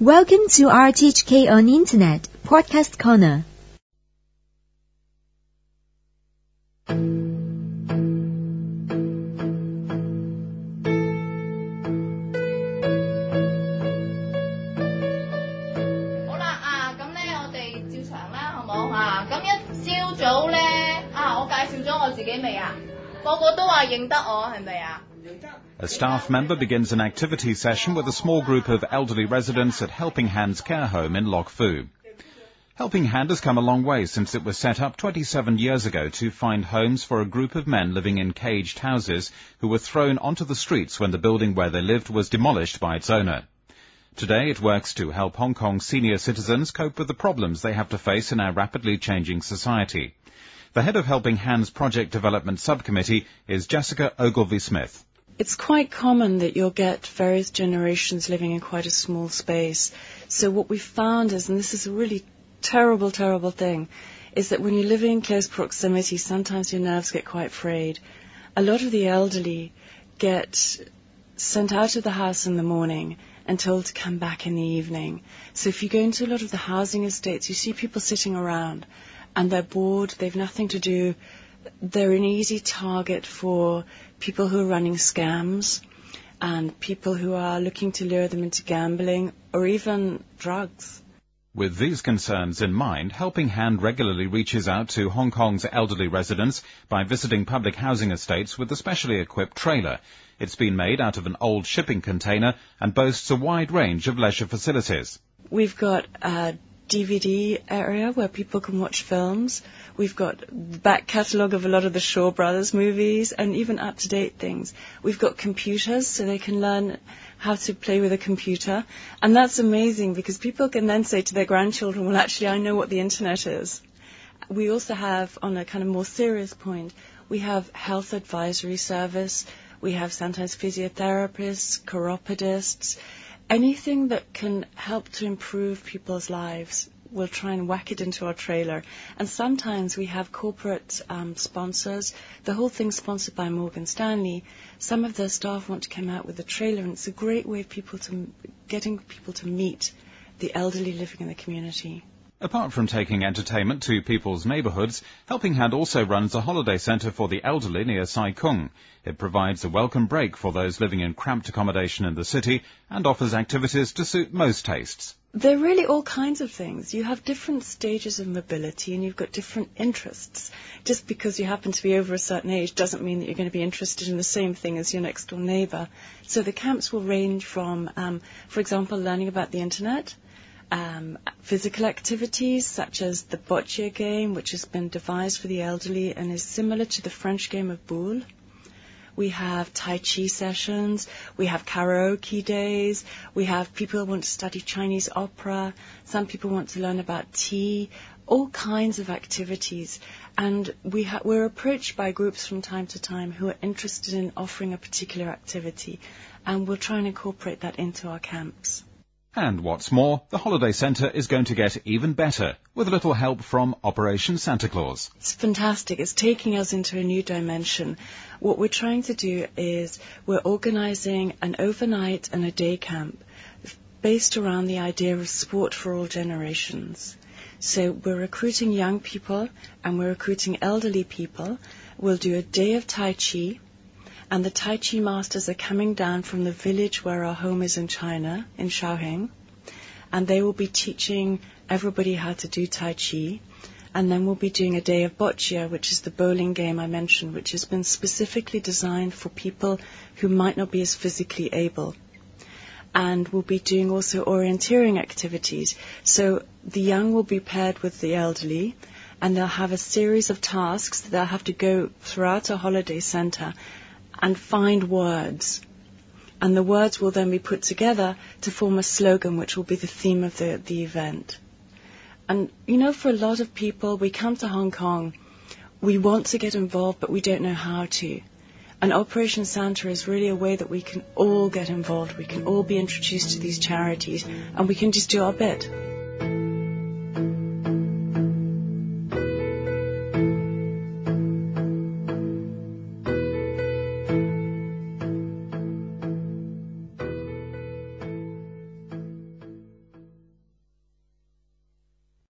Welcome to RTHK on Internet Podcast Corner。好啦啊，咁咧我哋照常啦，好冇啊？咁一朝早咧啊，我介绍咗我自己未啊？个个都话认得我，系咪啊？A staff member begins an activity session with a small group of elderly residents at Helping Hand's care home in Lok Fu. Helping Hand has come a long way since it was set up 27 years ago to find homes for a group of men living in caged houses who were thrown onto the streets when the building where they lived was demolished by its owner. Today it works to help Hong Kong senior citizens cope with the problems they have to face in our rapidly changing society. The head of Helping Hands Project Development Subcommittee is Jessica Ogilvie Smith. It's quite common that you'll get various generations living in quite a small space. So what we found is, and this is a really terrible, terrible thing, is that when you live in close proximity, sometimes your nerves get quite frayed. A lot of the elderly get sent out of the house in the morning and told to come back in the evening. So if you go into a lot of the housing estates, you see people sitting around and they're bored, they've nothing to do, they're an easy target for people who are running scams and people who are looking to lure them into gambling or even drugs. With these concerns in mind, Helping Hand regularly reaches out to Hong Kong's elderly residents by visiting public housing estates with a specially equipped trailer. It's been made out of an old shipping container and boasts a wide range of leisure facilities. We've got a DVD area where people can watch films. We've got back catalogue of a lot of the Shaw Brothers movies and even up to date things. We've got computers so they can learn how to play with a computer. And that's amazing because people can then say to their grandchildren, well, actually, I know what the internet is. We also have, on a kind of more serious point, we have health advisory service. We have sometimes physiotherapists, chiropodists, anything that can help to improve people's lives, we'll try and whack it into our trailer. And sometimes we have corporate um, sponsors. The whole thing's sponsored by Morgan Stanley. Some of their staff want to come out with a trailer, and it's a great way of people to getting people to meet the elderly living in the community. Apart from taking entertainment to people's neighbourhoods, Helping Hand also runs a holiday centre for the elderly near Sai Kung. It provides a welcome break for those living in cramped accommodation in the city and offers activities to suit most tastes. There are really all kinds of things. You have different stages of mobility and you've got different interests. Just because you happen to be over a certain age doesn't mean that you're going to be interested in the same thing as your next door neighbour. So the camps will range from, um, for example, learning about the internet, um, physical activities such as the boccia game, which has been devised for the elderly and is similar to the French game of boule. We have Tai Chi sessions. We have karaoke days. We have people who want to study Chinese opera. Some people want to learn about tea. All kinds of activities. And we ha- we're approached by groups from time to time who are interested in offering a particular activity. And we'll try and incorporate that into our camps. And what's more, the holiday centre is going to get even better with a little help from Operation Santa Claus. It's fantastic. It's taking us into a new dimension. What we're trying to do is we're organising an overnight and a day camp based around the idea of sport for all generations. So we're recruiting young people and we're recruiting elderly people. We'll do a day of Tai Chi and the Tai Chi masters are coming down from the village where our home is in China, in Zhaoqing, and they will be teaching everybody how to do Tai Chi. And then we'll be doing a day of boccia, which is the bowling game I mentioned, which has been specifically designed for people who might not be as physically able. And we'll be doing also orienteering activities. So the young will be paired with the elderly, and they'll have a series of tasks that they'll have to go throughout a holiday center and find words. And the words will then be put together to form a slogan, which will be the theme of the, the event. And, you know, for a lot of people, we come to Hong Kong, we want to get involved, but we don't know how to. And Operation Santa is really a way that we can all get involved. We can all be introduced to these charities, and we can just do our bit.